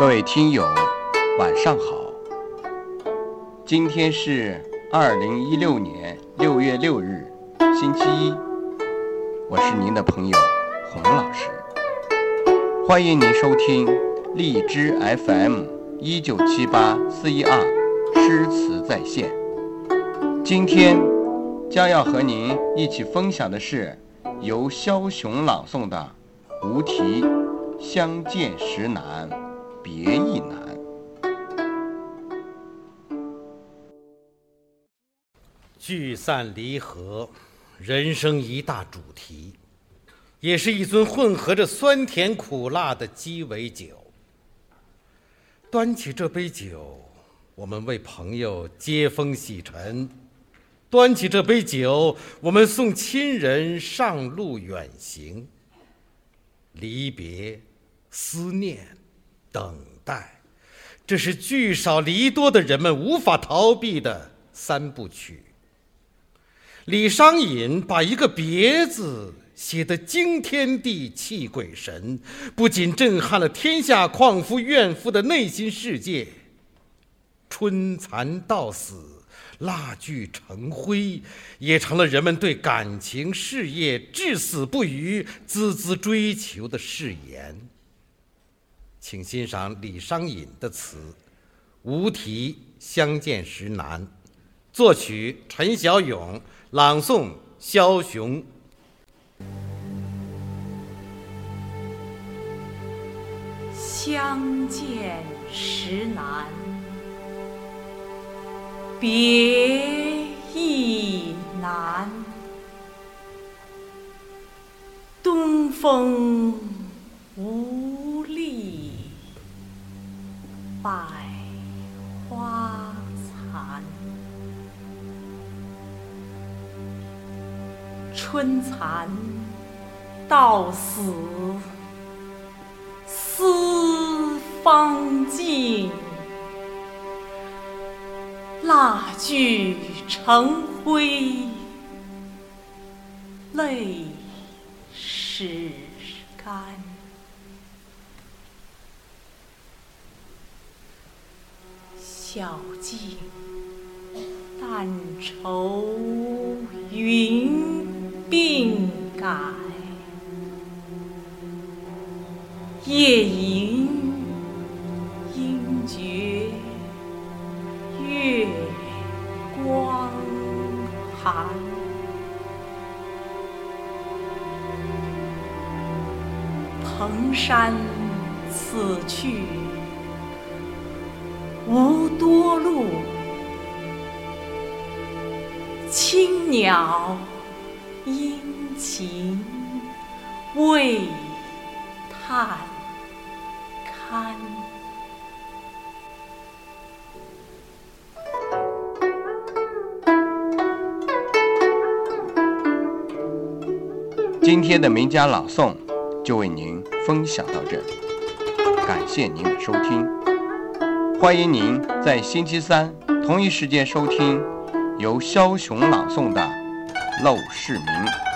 各位听友，晚上好。今天是二零一六年六月六日，星期一。我是您的朋友洪老师，欢迎您收听荔枝 FM 一九七八四一二诗词在线。今天将要和您一起分享的是由肖雄朗诵的《无题·相见时难别亦难》。聚散离合，人生一大主题，也是一樽混合着酸甜苦辣的鸡尾酒。端起这杯酒，我们为朋友接风洗尘；端起这杯酒，我们送亲人上路远行。离别、思念、等待，这是聚少离多的人们无法逃避的三部曲。李商隐把一个“别”字写得惊天地泣鬼神，不仅震撼了天下旷夫怨妇的内心世界。春蚕到死，蜡炬成灰，也成了人们对感情事业至死不渝、孜孜追求的誓言。请欣赏李商隐的词《无题·相见时难》，作曲陈小勇。朗诵：枭雄。相见时难，别亦难。东风无百花残。春蚕到死丝方尽，蜡炬成灰泪始干。晓镜但愁云。鬓改，夜吟应觉月光寒。蓬山此去无多路，青鸟。殷勤为探看。今天的名家朗诵就为您分享到这里，感谢您的收听。欢迎您在星期三同一时间收听由肖雄朗诵的。陋室铭。